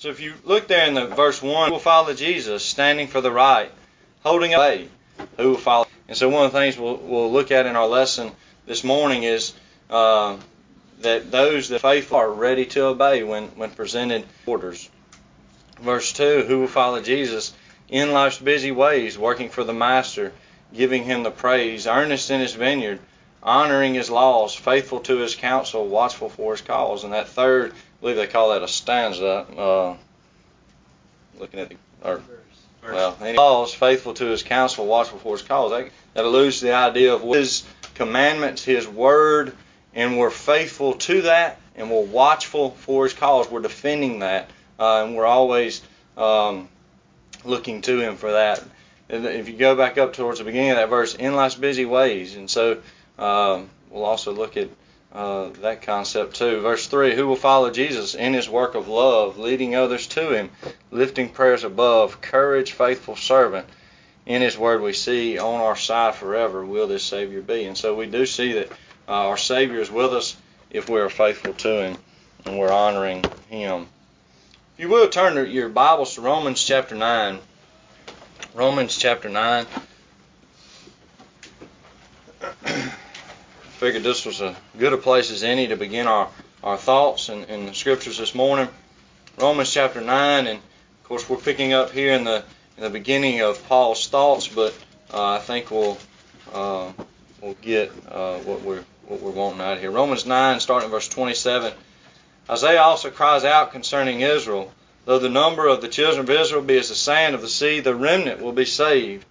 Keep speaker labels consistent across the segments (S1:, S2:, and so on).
S1: So if you look there in the verse 1, who will follow Jesus, standing for the right, holding up who will follow. And so one of the things we'll, we'll look at in our lesson this morning is uh, that those that faithful are ready to obey when, when presented orders. Verse 2, who will follow Jesus in life's busy ways, working for the Master, giving him the praise, earnest in his vineyard, honoring his laws, faithful to his counsel, watchful for his cause. And that third, believe they call that a stanza. Uh, looking at the or, well, any laws, faithful to his counsel, watchful for his cause. That, that alludes to the idea of his commandments, his word, and we're faithful to that, and we're watchful for his cause. We're defending that, uh, and we're always um, looking to him for that. If you go back up towards the beginning of that verse, in life's busy ways, and so um, we'll also look at uh, that concept too. Verse 3 Who will follow Jesus in his work of love, leading others to him, lifting prayers above, courage, faithful servant. In his word, we see on our side forever will this Savior be. And so we do see that uh, our Savior is with us if we are faithful to him and we're honoring him. If you will turn your Bibles to Romans chapter 9. Romans chapter 9. Figured this was a good a place as any to begin our, our thoughts in, in the scriptures this morning. Romans chapter 9, and of course we're picking up here in the in the beginning of Paul's thoughts, but uh, I think we'll uh, we'll get uh, what we're what we're wanting out of here. Romans 9, starting verse 27. Isaiah also cries out concerning Israel, though the number of the children of Israel be as the sand of the sea, the remnant will be saved,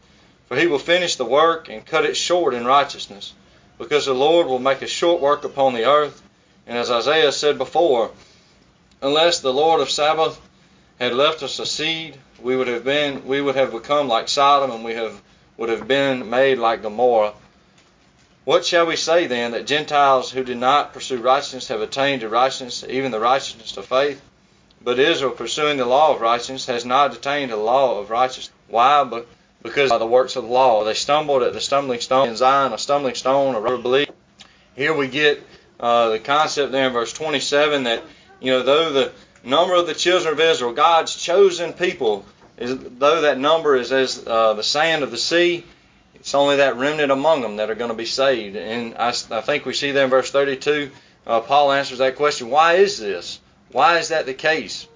S1: for he will finish the work and cut it short in righteousness because the Lord will make a short work upon the earth. And as Isaiah said before, unless the Lord of Sabaoth had left us a seed, we would have been we would have become like Sodom and we have would have been made like Gomorrah. What shall we say then that Gentiles who did not pursue righteousness have attained to righteousness, even the righteousness of faith? But Israel, pursuing the law of righteousness, has not attained to the law of righteousness. Why? But because by the works of the law. They stumbled at the stumbling stone in Zion, a stumbling stone, a rubber belief. Here we get uh, the concept there in verse 27 that, you know, though the number of the children of Israel, God's chosen people, is, though that number is as uh, the sand of the sea, it's only that remnant among them that are going to be saved. And I, I think we see there in verse 32, uh, Paul answers that question why is this? Why is that the case?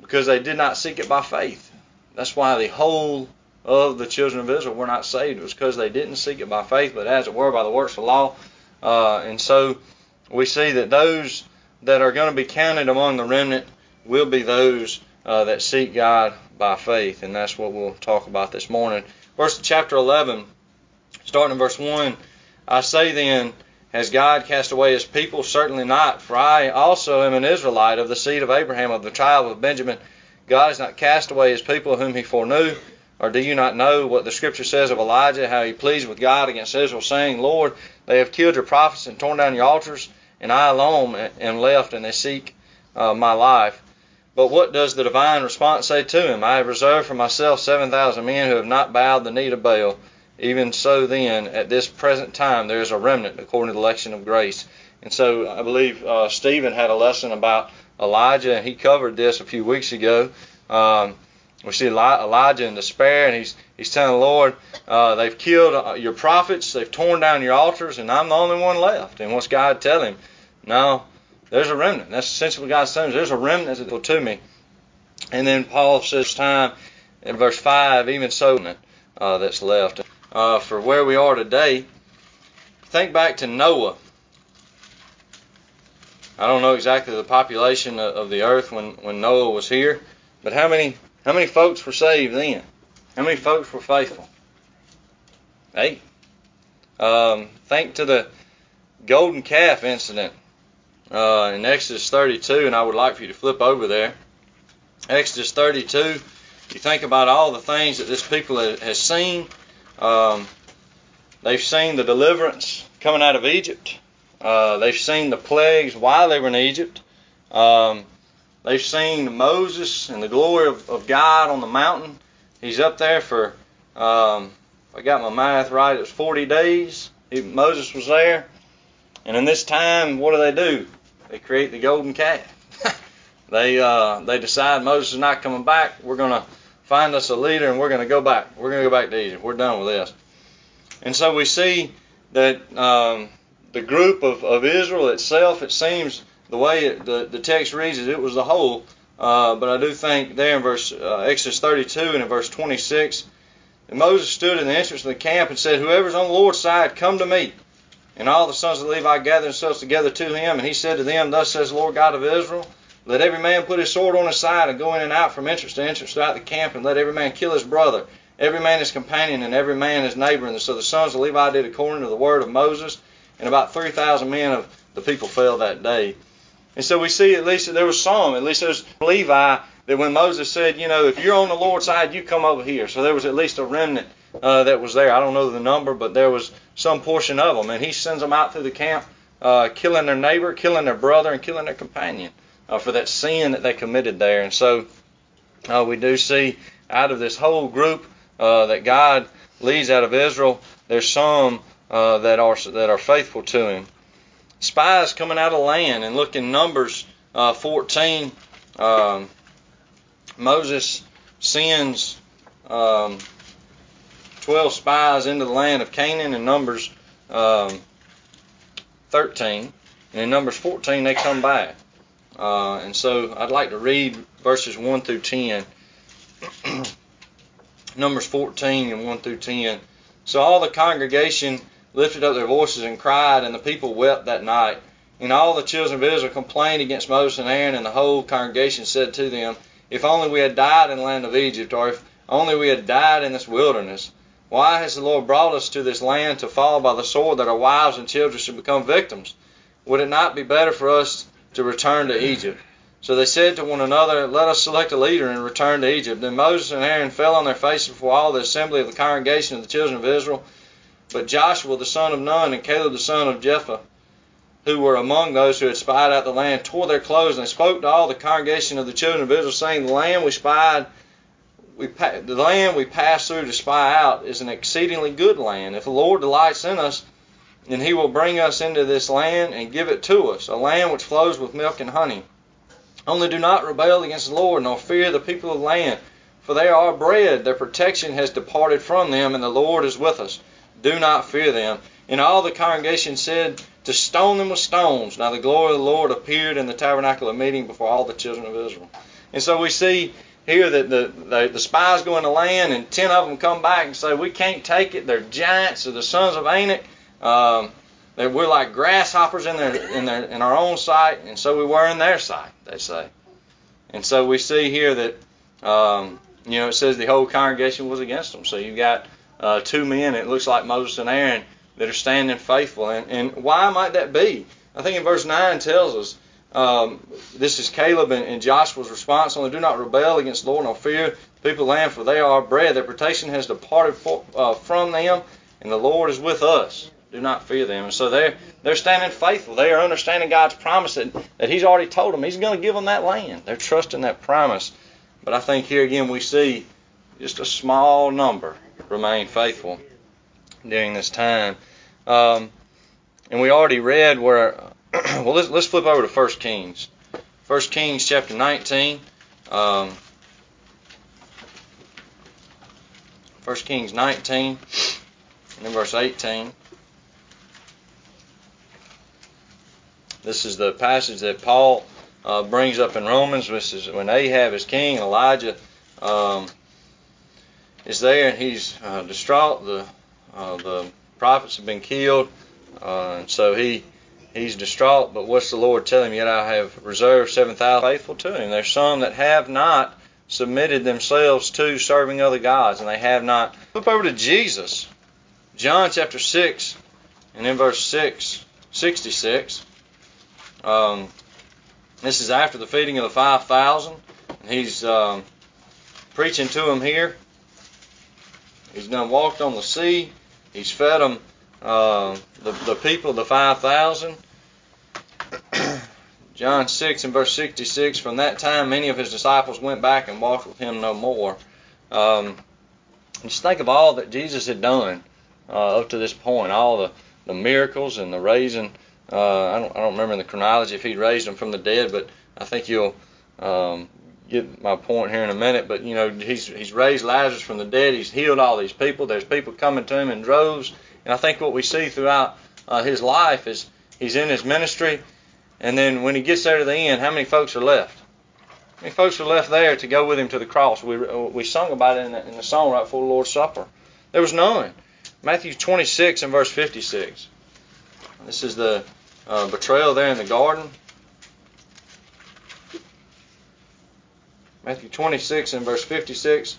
S1: Because they did not seek it by faith. That's why the whole of the children of Israel were not saved. It was because they didn't seek it by faith, but as it were by the works of law. Uh, and so we see that those that are going to be counted among the remnant will be those uh, that seek God by faith, and that's what we'll talk about this morning. Verse chapter 11, starting in verse 1, I say then, has God cast away his people? Certainly not, for I also am an Israelite of the seed of Abraham, of the tribe of Benjamin. God has not cast away his people whom he foreknew. Or do you not know what the scripture says of Elijah, how he pleased with God against Israel, saying, Lord, they have killed your prophets and torn down your altars, and I alone am left, and they seek uh, my life. But what does the divine response say to him? I have reserved for myself 7,000 men who have not bowed the knee to Baal. Even so, then, at this present time, there is a remnant according to the election of grace. And so I believe uh, Stephen had a lesson about Elijah, and he covered this a few weeks ago. Um, we see Elijah in despair, and he's he's telling the Lord, uh, "They've killed uh, your prophets, they've torn down your altars, and I'm the only one left." And what's God tell him? No, there's a remnant. That's essentially what God says. There's a remnant that will to me. And then Paul says, "Time," in verse five, even so, uh, that's left. Uh, for where we are today, think back to Noah. I don't know exactly the population of the earth when, when Noah was here, but how many how many folks were saved then? How many folks were faithful? Eight. Um, think to the golden calf incident uh, in Exodus 32, and I would like for you to flip over there. Exodus 32, you think about all the things that this people has seen. Um, they've seen the deliverance coming out of Egypt. Uh, they've seen the plagues while they were in Egypt. Um, They've seen Moses and the glory of, of God on the mountain. He's up there for, um, I got my math right, it was 40 days. He, Moses was there. And in this time, what do they do? They create the golden calf. they uh, they decide Moses is not coming back. We're going to find us a leader and we're going to go back. We're going to go back to Egypt. We're done with this. And so we see that um, the group of, of Israel itself, it seems the way it, the, the text reads it, it was the whole. Uh, but I do think there in verse uh, Exodus 32 and in verse 26, and Moses stood in the entrance of the camp and said, Whoever's on the Lord's side, come to me. And all the sons of Levi gathered themselves together to him, and he said to them, Thus says the Lord God of Israel, Let every man put his sword on his side and go in and out from entrance to entrance throughout the camp, and let every man kill his brother, every man his companion, and every man his neighbor. And so the sons of Levi did according to the word of Moses, and about 3,000 men of the people fell that day. And so we see at least that there was some, at least there's Levi, that when Moses said, you know, if you're on the Lord's side, you come over here. So there was at least a remnant uh, that was there. I don't know the number, but there was some portion of them. And he sends them out through the camp, uh, killing their neighbor, killing their brother, and killing their companion uh, for that sin that they committed there. And so uh, we do see out of this whole group uh, that God leads out of Israel, there's some uh, that are that are faithful to Him spies coming out of land and look in Numbers uh, 14. Um, Moses sends um, 12 spies into the land of Canaan in Numbers um, 13. And in Numbers 14, they come back. Uh, and so I'd like to read verses 1 through 10. Numbers 14 and 1 through 10. So all the congregation lifted up their voices and cried, and the people wept that night. And all the children of Israel complained against Moses and Aaron, and the whole congregation said to them, If only we had died in the land of Egypt, or if only we had died in this wilderness. Why has the Lord brought us to this land to fall by the sword that our wives and children should become victims? Would it not be better for us to return to Egypt? So they said to one another, Let us select a leader and return to Egypt. Then Moses and Aaron fell on their faces before all the assembly of the congregation of the children of Israel but Joshua the son of Nun and Caleb the son of Jephunneh, who were among those who had spied out the land, tore their clothes and spoke to all the congregation of the children of Israel, saying, "The land we spied, we the land we passed through to spy out is an exceedingly good land. If the Lord delights in us, then He will bring us into this land and give it to us, a land which flows with milk and honey. Only do not rebel against the Lord, nor fear the people of the land, for they are bread. Their protection has departed from them, and the Lord is with us." Do not fear them. And all the congregation said to stone them with stones. Now the glory of the Lord appeared in the tabernacle of meeting before all the children of Israel. And so we see here that the, the, the spies go into land and ten of them come back and say, we can't take it. They're giants. They're the sons of Anak. Um, we're like grasshoppers in their in their in our own sight, and so we were in their sight. They say, and so we see here that um, you know it says the whole congregation was against them. So you've got uh, two men, it looks like Moses and Aaron, that are standing faithful. And, and why might that be? I think in verse 9 tells us um, this is Caleb and, and, Joshua's response. Only do not rebel against the Lord, nor fear the people land, for they are bread. Their protection has departed for, uh, from them, and the Lord is with us. Do not fear them. And so they're they're standing faithful. They are understanding God's promise that, that He's already told them He's going to give them that land. They're trusting that promise. But I think here again we see just a small number remain faithful during this time. Um, and we already read where, well, let's, let's flip over to 1 Kings. 1 Kings chapter 19. Um, 1 Kings 19 and then verse 18. This is the passage that Paul uh, brings up in Romans. This is when Ahab is king, Elijah um, is there, and he's uh, distraught. The uh, the prophets have been killed, uh, and so he he's distraught. But what's the Lord telling him? Yet I have reserved seven thousand faithful to him. There's some that have not submitted themselves to serving other gods, and they have not. Flip over to Jesus, John chapter six, and in verse six, 66. Um, this is after the feeding of the five thousand. He's um, preaching to them here. He's done walked on the sea. He's fed them, uh, the, the people, the 5,000. John 6 and verse 66, from that time many of his disciples went back and walked with him no more. Um, just think of all that Jesus had done uh, up to this point, all the, the miracles and the raising. Uh, I, don't, I don't remember in the chronology if he raised them from the dead, but I think you'll um, get my point here in a minute, but you know he's he's raised Lazarus from the dead. He's healed all these people. There's people coming to him in droves, and I think what we see throughout uh, his life is he's in his ministry, and then when he gets there to the end, how many folks are left? How many folks are left there to go with him to the cross? We we sung about it in the, in the song right before the Lord's Supper. There was none. Matthew 26 and verse 56. This is the uh, betrayal there in the garden. Matthew 26 and verse 56.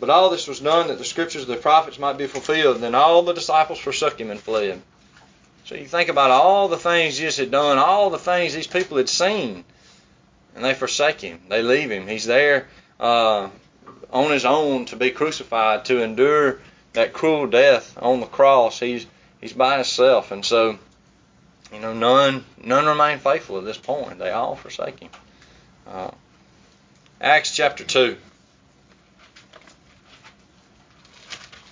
S1: But all this was done that the scriptures of the prophets might be fulfilled. And then all the disciples forsook him and fled. So you think about all the things Jesus had done, all the things these people had seen, and they forsake him. They leave him. He's there uh, on his own to be crucified, to endure that cruel death on the cross. He's he's by himself, and so you know none none remain faithful at this point. They all forsake him. Uh, Acts chapter 2.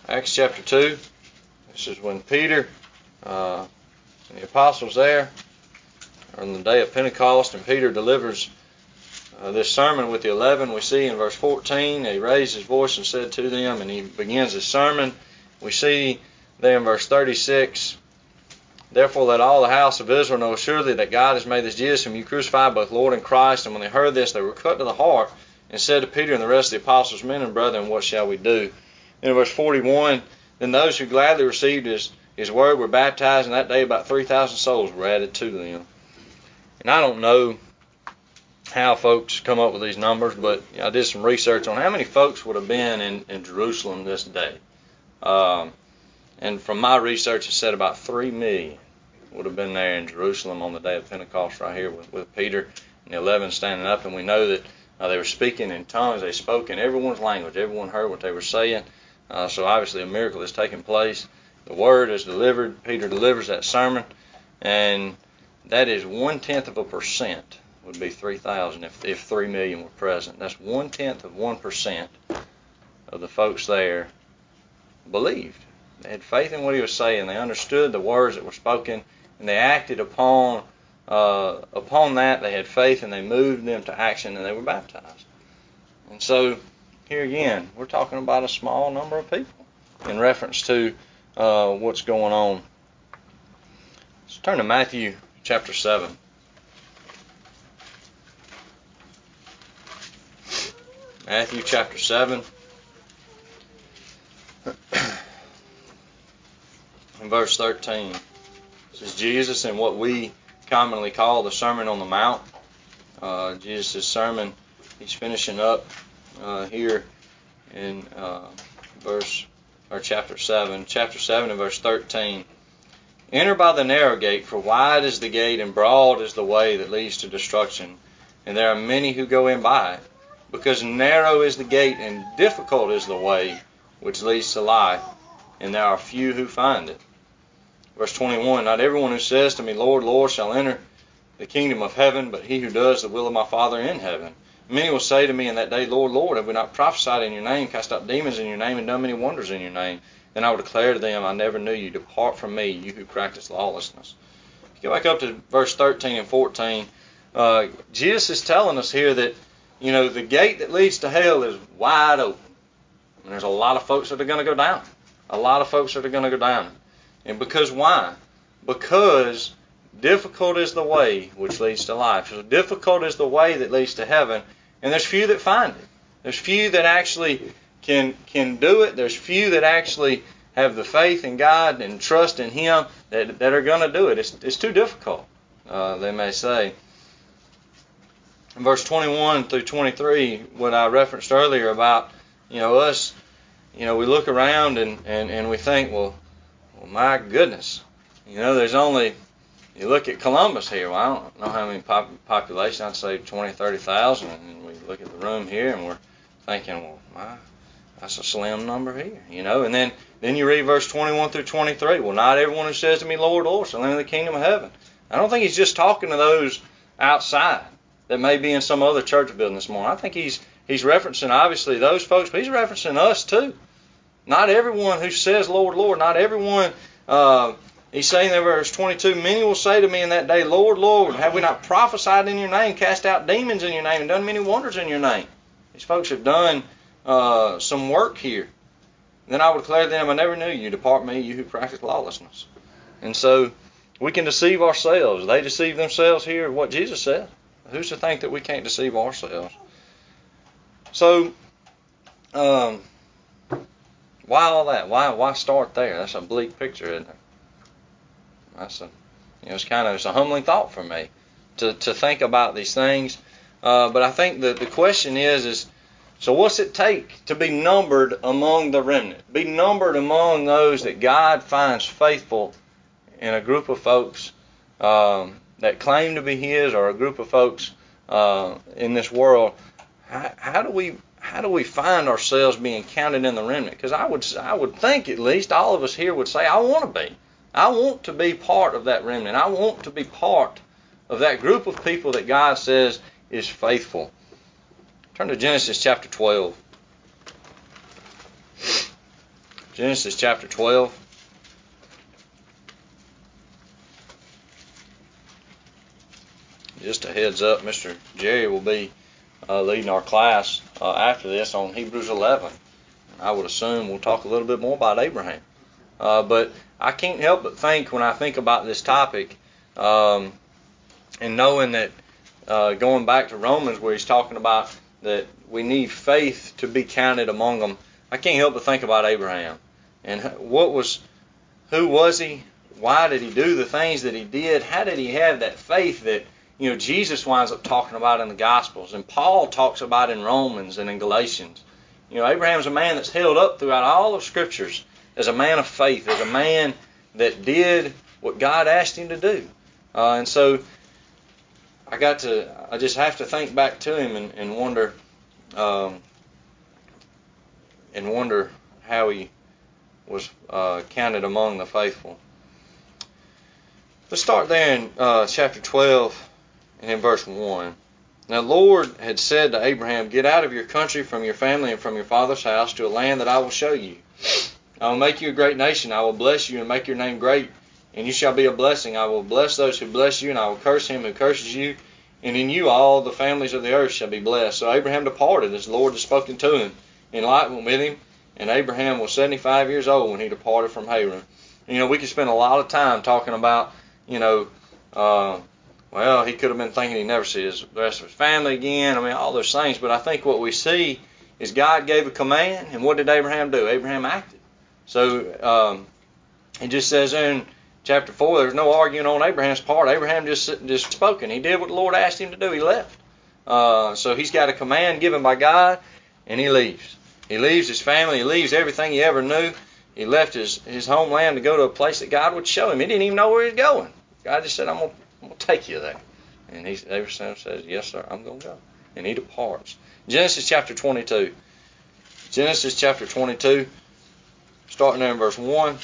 S1: Acts chapter 2. This is when Peter uh, and the apostles there on the day of Pentecost, and Peter delivers uh, this sermon with the eleven. We see in verse 14, he raised his voice and said to them, and he begins his sermon. We see there in verse 36, Therefore let all the house of Israel know surely that God has made this Jesus whom you crucified both Lord and Christ. And when they heard this, they were cut to the heart and said to Peter and the rest of the apostles, Men and brethren, what shall we do? In verse 41, Then those who gladly received his, his word were baptized, and that day about 3,000 souls were added to them. And I don't know how folks come up with these numbers, but I did some research on how many folks would have been in, in Jerusalem this day. Um, and from my research, it said about 3 million would have been there in Jerusalem on the day of Pentecost, right here with, with Peter and the 11 standing up. And we know that uh, they were speaking in tongues. They spoke in everyone's language. Everyone heard what they were saying. Uh, so obviously a miracle is taking place. The word is delivered. Peter delivers that sermon, and that is one tenth of a percent would be 3,000 if, if 3 million were present. That's one tenth of one percent of the folks there believed. They had faith in what he was saying. They understood the words that were spoken, and they acted upon uh, upon that. They had faith, and they moved them to action, and they were baptized. And so, here again, we're talking about a small number of people in reference to uh, what's going on. Let's turn to Matthew chapter seven. Matthew chapter 7. in verse 13. This is Jesus in what we commonly call the Sermon on the Mount. Uh, Jesus' sermon, he's finishing up uh, here in uh, verse or chapter 7. Chapter 7 and verse 13. Enter by the narrow gate, for wide is the gate and broad is the way that leads to destruction, and there are many who go in by it. Because narrow is the gate and difficult is the way which leads to life, and there are few who find it. Verse 21 Not everyone who says to me, Lord, Lord, shall enter the kingdom of heaven, but he who does the will of my Father in heaven. Many will say to me in that day, Lord, Lord, have we not prophesied in your name, cast out demons in your name, and done many wonders in your name? Then I will declare to them, I never knew you. Depart from me, you who practice lawlessness. Go back up to verse 13 and 14. Uh, Jesus is telling us here that, you know, the gate that leads to hell is wide open. And there's a lot of folks that are going to go down. A lot of folks that are going to go down. And because why? Because difficult is the way which leads to life. So difficult is the way that leads to heaven, and there's few that find it. There's few that actually can can do it. There's few that actually have the faith in God and trust in Him that, that are going to do it. It's, it's too difficult, uh, they may say. In verse 21 through 23, what I referenced earlier about, you know, us, you know, we look around and, and, and we think, well, well, my goodness. You know, there's only, you look at Columbus here. Well, I don't know how many pop, population, I'd say 20, 30,000. And we look at the room here and we're thinking, well, my, that's a slim number here, you know. And then, then you read verse 21 through 23. Well, not everyone who says to me, Lord, Lord, shall enter the kingdom of heaven. I don't think he's just talking to those outside that may be in some other church building this morning. I think he's he's referencing obviously those folks, but he's referencing us too. Not everyone who says Lord, Lord, not everyone uh, He's saying there, verse 22, Many will say to me in that day, Lord, Lord, have we not prophesied in your name, cast out demons in your name, and done many wonders in your name? These folks have done uh, some work here. Then I would declare to them, I never knew you. Depart me, you who practice lawlessness. And so we can deceive ourselves. They deceive themselves here, what Jesus said. Who's to think that we can't deceive ourselves? So, um, why all that? Why why start there? That's a bleak picture, isn't it? That's a you know, it's kind of it's a humbling thought for me to to think about these things. Uh, but I think that the question is is so what's it take to be numbered among the remnant? Be numbered among those that God finds faithful in a group of folks um, that claim to be His, or a group of folks uh, in this world. How, how do we how do we find ourselves being counted in the remnant? Because I would I would think at least all of us here would say I want to be. I want to be part of that remnant. I want to be part of that group of people that God says is faithful. Turn to Genesis chapter 12. Genesis chapter 12. Just a heads up, Mr. Jerry will be uh, leading our class uh, after this on Hebrews 11. I would assume we'll talk a little bit more about Abraham. Uh, but I can't help but think when I think about this topic, um, and knowing that uh, going back to Romans where he's talking about that we need faith to be counted among them, I can't help but think about Abraham and what was, who was he? Why did he do the things that he did? How did he have that faith that you know, Jesus winds up talking about in the Gospels, and Paul talks about in Romans and in Galatians. You know, Abraham's a man that's held up throughout all of Scriptures as a man of faith, as a man that did what God asked him to do. Uh, and so I got to, I just have to think back to him and, and wonder, um, and wonder how he was uh, counted among the faithful. Let's start there in uh, chapter 12 and in verse 1. Now, the Lord had said to Abraham, Get out of your country, from your family, and from your father's house to a land that I will show you. I will make you a great nation. I will bless you and make your name great, and you shall be a blessing. I will bless those who bless you, and I will curse him who curses you. And in you all the families of the earth shall be blessed. So Abraham departed as the Lord had spoken to him. And Lot went with him, and Abraham was 75 years old when he departed from Haran. You know, we could spend a lot of time talking about, you know, uh, well, he could have been thinking he'd never sees the rest of his family again. I mean, all those things. But I think what we see is God gave a command, and what did Abraham do? Abraham acted. So um, he just says in chapter four, there's no arguing on Abraham's part. Abraham just just spoken. He did what the Lord asked him to do. He left. Uh, so he's got a command given by God, and he leaves. He leaves his family. He leaves everything he ever knew. He left his, his homeland to go to a place that God would show him. He didn't even know where he was going. God just said, I'm going to I'm going to take you there. And he, Abraham says, Yes, sir, I'm going to go. And he departs. Genesis chapter 22. Genesis chapter 22, starting there in verse 1.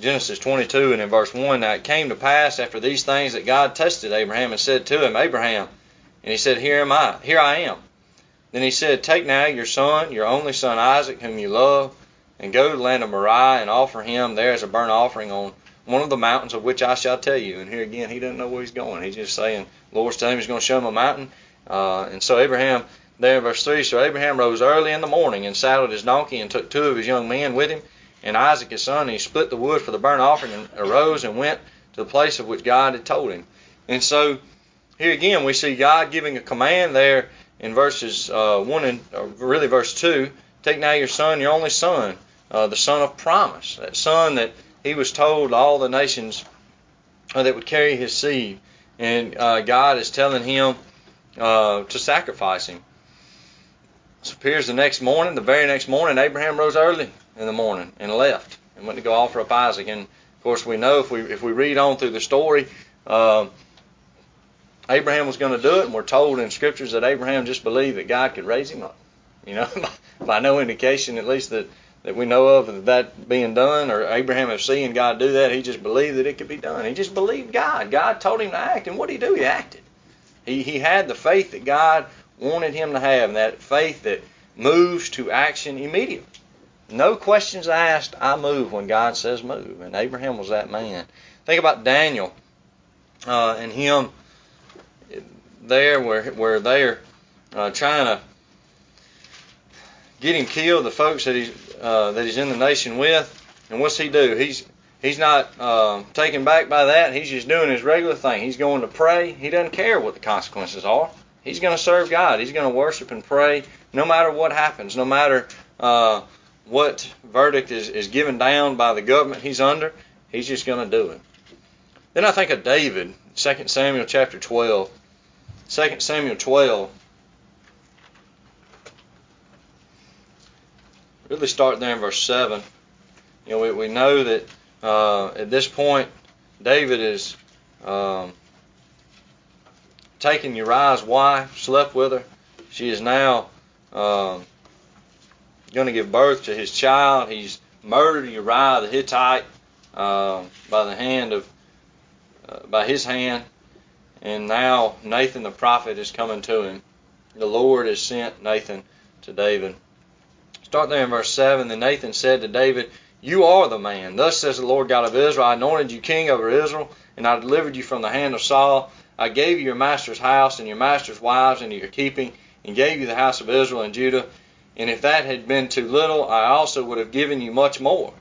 S1: Genesis 22 and in verse 1 Now it came to pass after these things that God tested Abraham and said to him, Abraham, and he said, Here am I, here I am. Then he said, Take now your son, your only son Isaac, whom you love, and go to the land of Moriah and offer him there as a burnt offering on one of the mountains of which I shall tell you. And here again, he doesn't know where he's going. He's just saying, Lord's telling him he's going to show him a mountain. Uh, and so Abraham, there in verse 3, so Abraham rose early in the morning and saddled his donkey and took two of his young men with him and Isaac his son. And he split the wood for the burnt offering and arose and went to the place of which God had told him. And so here again, we see God giving a command there in verses uh, 1 and uh, really verse 2 take now your son, your only son, uh, the son of promise, that son that he was told all the nations that would carry his seed, and uh, God is telling him uh, to sacrifice him. So appears the next morning, the very next morning, Abraham rose early in the morning and left and went to go offer up Isaac. And of course, we know if we if we read on through the story, uh, Abraham was going to do it, and we're told in scriptures that Abraham just believed that God could raise him up. You know, by no indication, at least that that we know of of that being done, or Abraham have seeing God do that. He just believed that it could be done. He just believed God. God told him to act, and what did he do? He acted. He he had the faith that God wanted him to have, and that faith that moves to action immediately. No questions asked. I move when God says move. And Abraham was that man. Think about Daniel uh, and him there where where they're uh, trying to get him killed. The folks that he's uh, that he's in the nation with, and what's he do? He's he's not uh, taken back by that. He's just doing his regular thing. He's going to pray. He doesn't care what the consequences are. He's going to serve God. He's going to worship and pray no matter what happens, no matter uh, what verdict is, is given down by the government he's under. He's just going to do it. Then I think of David, 2 Samuel chapter 12. 2 Samuel 12. Really start there in verse 7. You know, we, we know that uh, at this point, David is um, taken Uriah's wife, slept with her. She is now um, going to give birth to his child. He's murdered Uriah the Hittite uh, by the hand of uh, by his hand, and now Nathan the prophet is coming to him. The Lord has sent Nathan to David. Start there in verse 7. Then Nathan said to David, You are the man. Thus says the Lord God of Israel I anointed you king over Israel, and I delivered you from the hand of Saul. I gave you your master's house and your master's wives into your keeping, and gave you the house of Israel and Judah. And if that had been too little, I also would have given you much more.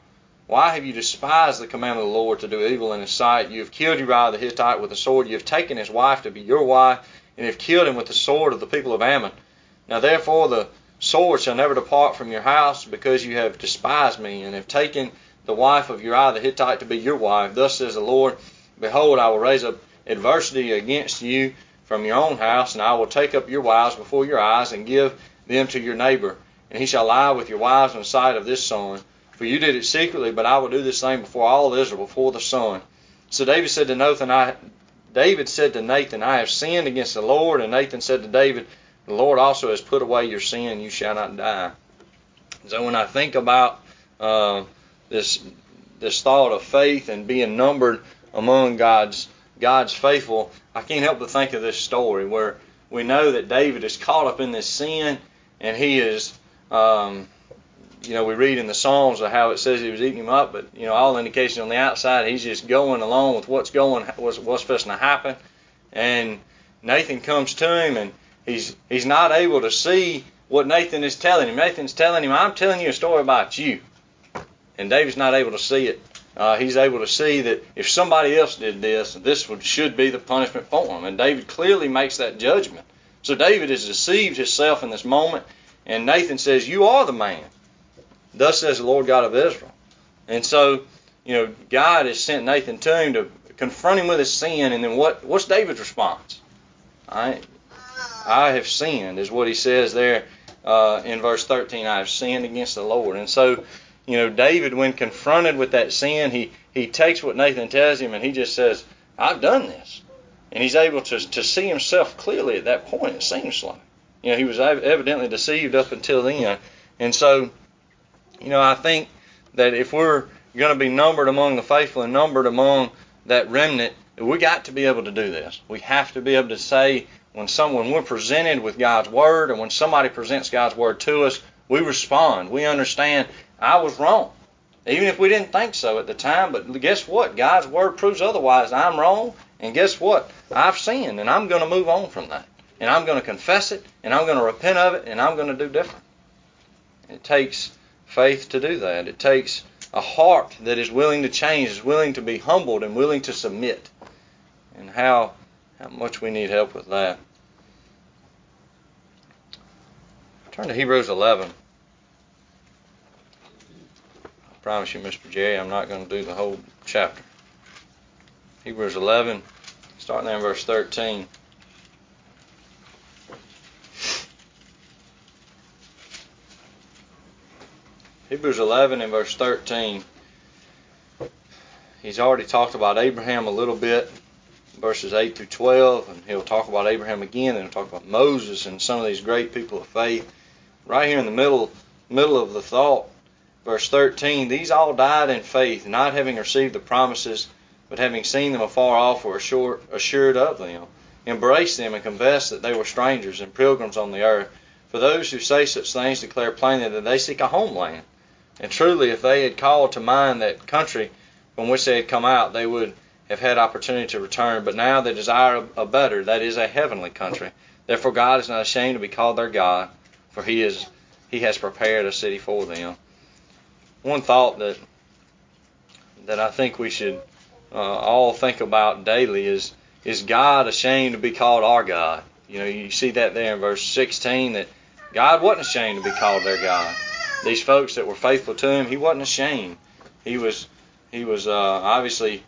S1: Why have you despised the command of the Lord to do evil in his sight? You have killed Uriah the Hittite with a sword. You have taken his wife to be your wife, and have killed him with the sword of the people of Ammon. Now therefore the sword shall never depart from your house, because you have despised me, and have taken the wife of Uriah the Hittite to be your wife. Thus says the Lord, Behold, I will raise up adversity against you from your own house, and I will take up your wives before your eyes, and give them to your neighbor, and he shall lie with your wives in the sight of this son. For you did it secretly, but I will do this thing before all Israel, before the sun. So David said to Nathan, I, David said to Nathan, I have sinned against the Lord. And Nathan said to David, The Lord also has put away your sin; you shall not die. So when I think about uh, this this thought of faith and being numbered among God's God's faithful, I can't help but think of this story where we know that David is caught up in this sin and he is um, you know, we read in the Psalms of how it says he was eating him up, but you know, all indications on the outside, he's just going along with what's going, what's what's supposed to happen. And Nathan comes to him, and he's he's not able to see what Nathan is telling him. Nathan's telling him, "I'm telling you a story about you," and David's not able to see it. Uh, he's able to see that if somebody else did this, this would should be the punishment for him. And David clearly makes that judgment. So David has deceived himself in this moment, and Nathan says, "You are the man." Thus says the Lord God of Israel. And so, you know, God has sent Nathan to him to confront him with his sin. And then what? What's David's response? I, I have sinned, is what he says there uh, in verse 13. I have sinned against the Lord. And so, you know, David, when confronted with that sin, he he takes what Nathan tells him and he just says, "I've done this," and he's able to to see himself clearly at that point. It seems like, you know, he was evidently deceived up until then, and so you know, I think that if we're going to be numbered among the faithful and numbered among that remnant, we got to be able to do this. We have to be able to say when someone we're presented with God's word, and when somebody presents God's word to us, we respond. We understand I was wrong, even if we didn't think so at the time. But guess what? God's word proves otherwise. I'm wrong, and guess what? I've sinned, and I'm going to move on from that, and I'm going to confess it, and I'm going to repent of it, and I'm going to do different. It takes faith to do that. It takes a heart that is willing to change, is willing to be humbled and willing to submit. And how how much we need help with that. Turn to Hebrews 11. I promise you, Mr. Jerry, I'm not going to do the whole chapter. Hebrews 11, starting there in verse 13. Hebrews 11 and verse 13. He's already talked about Abraham a little bit, verses 8 through 12, and he'll talk about Abraham again, and he'll talk about Moses and some of these great people of faith. Right here in the middle, middle of the thought, verse 13, these all died in faith, not having received the promises, but having seen them afar off, were assured, assured of them, embraced them, and confessed that they were strangers and pilgrims on the earth. For those who say such things declare plainly that they seek a homeland. And truly, if they had called to mind that country from which they had come out, they would have had opportunity to return. But now they desire a better, that is, a heavenly country. Therefore, God is not ashamed to be called their God, for He is He has prepared a city for them. One thought that that I think we should uh, all think about daily is is God ashamed to be called our God? You know, you see that there in verse 16 that God wasn't ashamed to be called their God. These folks that were faithful to Him, He wasn't ashamed. He was He was uh, obviously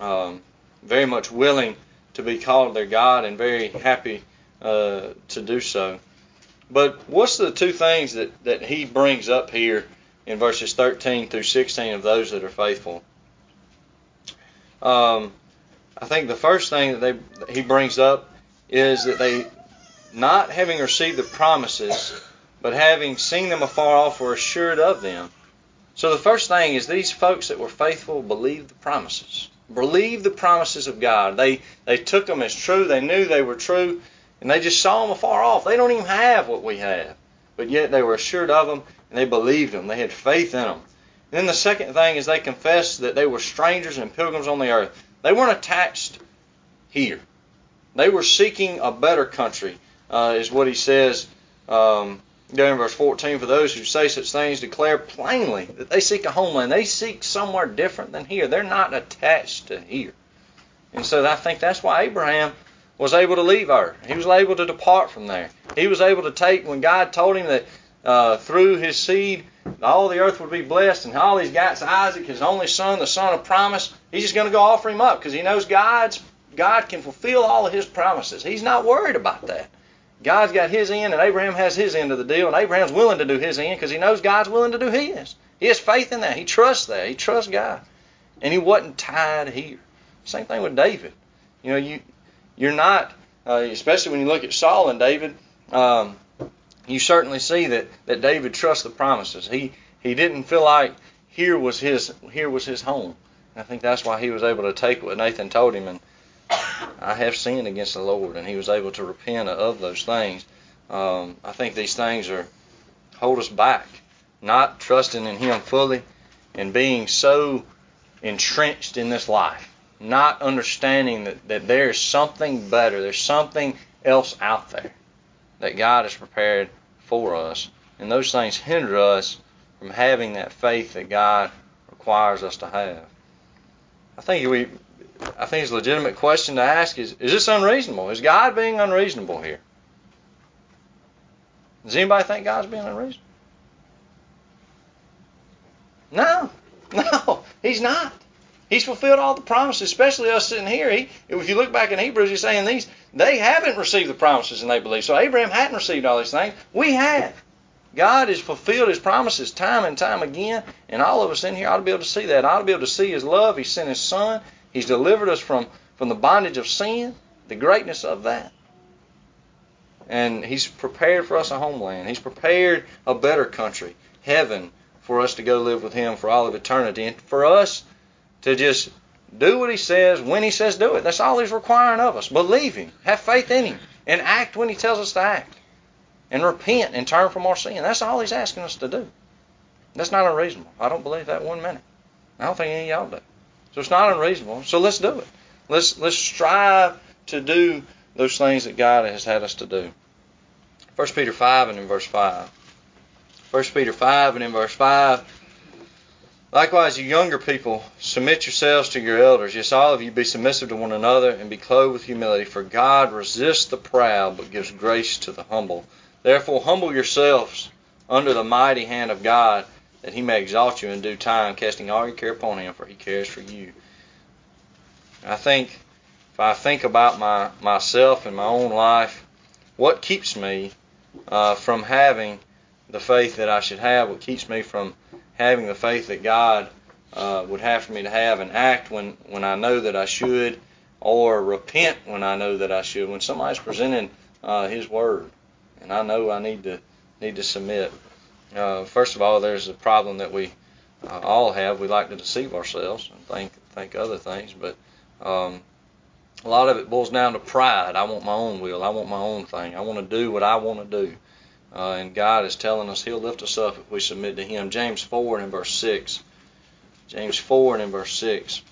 S1: um, very much willing to be called their God and very happy uh, to do so. But what's the two things that, that he brings up here in verses 13 through 16 of those that are faithful? Um, I think the first thing that, they, that he brings up is that they, not having received the promises, but having seen them afar off, were assured of them. So the first thing is these folks that were faithful believed the promises. Believed the promises of God. They they took them as true. They knew they were true, and they just saw them afar off. They don't even have what we have, but yet they were assured of them, and they believed them. They had faith in them. And then the second thing is they confessed that they were strangers and pilgrims on the earth. They weren't attached here. They were seeking a better country, uh, is what he says um, there in verse 14. For those who say such things declare plainly that they seek a homeland. They seek somewhere different than here. They're not attached to here. And so I think that's why Abraham was able to leave Ur. He was able to depart from there. He was able to take, when God told him that uh, through his seed, all the earth would be blessed, and all he's got is Isaac, his only son, the son of promise. He's just going to go offer him up because he knows God's God can fulfill all of his promises. He's not worried about that. God's got his end, and Abraham has his end of the deal, and Abraham's willing to do his end because he knows God's willing to do his. He has faith in that. He trusts that. He trusts God, and he wasn't tied here. Same thing with David. You know, you you're not, uh, especially when you look at Saul and David. Um, you certainly see that, that David trusts the promises. He he didn't feel like here was his here was his home. And I think that's why he was able to take what Nathan told him and I have sinned against the Lord, and he was able to repent of those things. Um, I think these things are hold us back, not trusting in Him fully, and being so entrenched in this life, not understanding that, that there is something better, there's something else out there that God has prepared for us. And those things hinder us from having that faith that God requires us to have. I think we I think it's a legitimate question to ask is is this unreasonable? Is God being unreasonable here? Does anybody think God's being unreasonable? No. No, he's not. He's fulfilled all the promises, especially us sitting here. He, if you look back in Hebrews, he's saying these they haven't received the promises and they believe. So Abraham hadn't received all these things. We have. God has fulfilled his promises time and time again, and all of us in here ought to be able to see that. I ought to be able to see his love. He sent his son. He's delivered us from, from the bondage of sin, the greatness of that. And he's prepared for us a homeland. He's prepared a better country, heaven, for us to go live with him for all of eternity. And for us to just do what he says when he says do it. That's all he's requiring of us. Believe him, have faith in him, and act when he tells us to act. And repent and turn from our sin. That's all he's asking us to do. That's not unreasonable. I don't believe that one minute. I don't think any of y'all do. So it's not unreasonable. So let's do it. Let's let's strive to do those things that God has had us to do. 1 Peter 5 and in verse 5. 1 Peter 5 and in verse 5 Likewise, you younger people, submit yourselves to your elders. Yes, all of you be submissive to one another and be clothed with humility, for God resists the proud but gives grace to the humble. Therefore, humble yourselves under the mighty hand of God, that he may exalt you in due time, casting all your care upon him, for he cares for you. I think, if I think about my myself and my own life, what keeps me uh, from having the faith that I should have, what keeps me from having the faith that God uh, would have for me to have and act when, when I know that I should, or repent when I know that I should. When somebody's presenting uh, His Word, and I know I need to need to submit. Uh, first of all, there's a problem that we uh, all have. We like to deceive ourselves and think think other things, but um, a lot of it boils down to pride. I want my own will. I want my own thing. I want to do what I want to do. Uh, and God is telling us He'll lift us up if we submit to Him. James 4 and verse 6. James 4 and verse 6.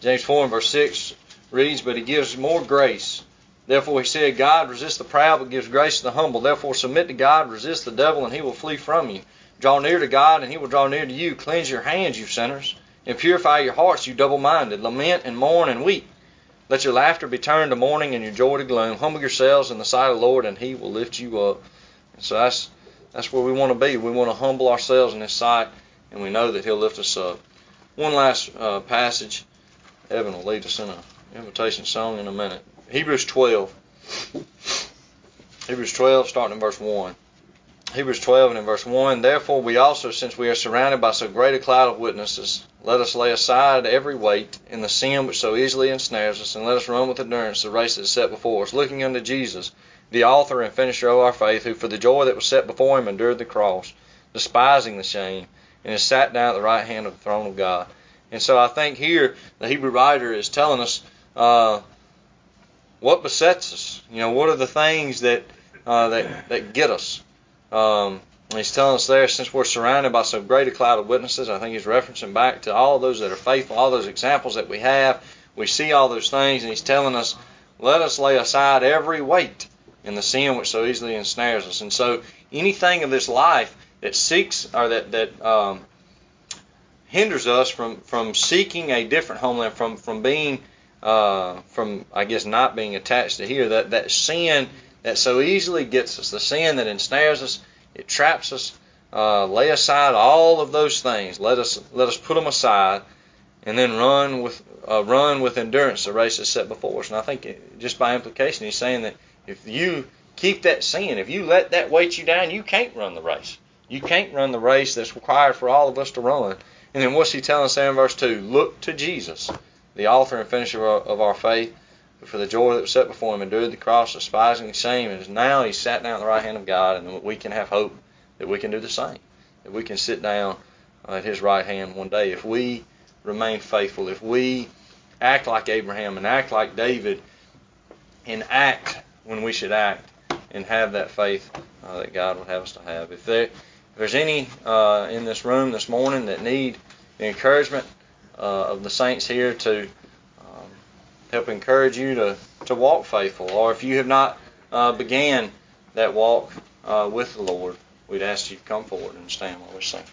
S1: James 4 and verse 6 reads, But He gives more grace. Therefore He said, God resists the proud, but gives grace to the humble. Therefore submit to God, resist the devil, and he will flee from you. Draw near to God, and He will draw near to you. Cleanse your hands, you sinners, and purify your hearts, you double minded. Lament and mourn and weep. Let your laughter be turned to mourning and your joy to gloom. Humble yourselves in the sight of the Lord, and He will lift you up. And So that's that's where we want to be. We want to humble ourselves in His sight, and we know that He'll lift us up. One last uh, passage. Evan will lead us in an invitation song in a minute. Hebrews 12. Hebrews 12, starting in verse 1. Hebrews 12 and in verse 1 Therefore we also, since we are surrounded by so great a cloud of witnesses, let us lay aside every weight and the sin which so easily ensnares us, and let us run with endurance the race that is set before us, looking unto Jesus the author and finisher of our faith, who for the joy that was set before him endured the cross, despising the shame, and is sat down at the right hand of the throne of God. And so I think here the Hebrew writer is telling us uh, what besets us. You know, what are the things that uh, that that get us. Um, he's telling us there, since we're surrounded by so great a cloud of witnesses, I think he's referencing back to all those that are faithful, all those examples that we have. We see all those things, and he's telling us, let us lay aside every weight and the sin which so easily ensnares us. And so anything of this life that seeks or that that um, hinders us from from seeking a different homeland, from from being uh, from I guess not being attached to here, that that sin that so easily gets us, the sin that ensnares us, it traps us. Uh, lay aside all of those things. Let us let us put them aside, and then run with uh, run with endurance the race that's set before us. And I think it, just by implication, he's saying that if you keep that sin, if you let that weight you down, you can't run the race. You can't run the race that's required for all of us to run. And then what's he telling us there in verse 2? Look to Jesus, the author and finisher of our faith, who for the joy that was set before him endured the cross, despising shame, and now he's sat down at the right hand of God, and we can have hope that we can do the same. That we can sit down at his right hand one day. If we remain faithful, if we act like Abraham and act like David, and act when we should act and have that faith uh, that God would have us to have. If, there, if there's any uh, in this room this morning that need encouragement uh, of the saints here to um, help encourage you to, to walk faithful, or if you have not uh, began that walk uh, with the Lord, we'd ask you to come forward and stand while we sing.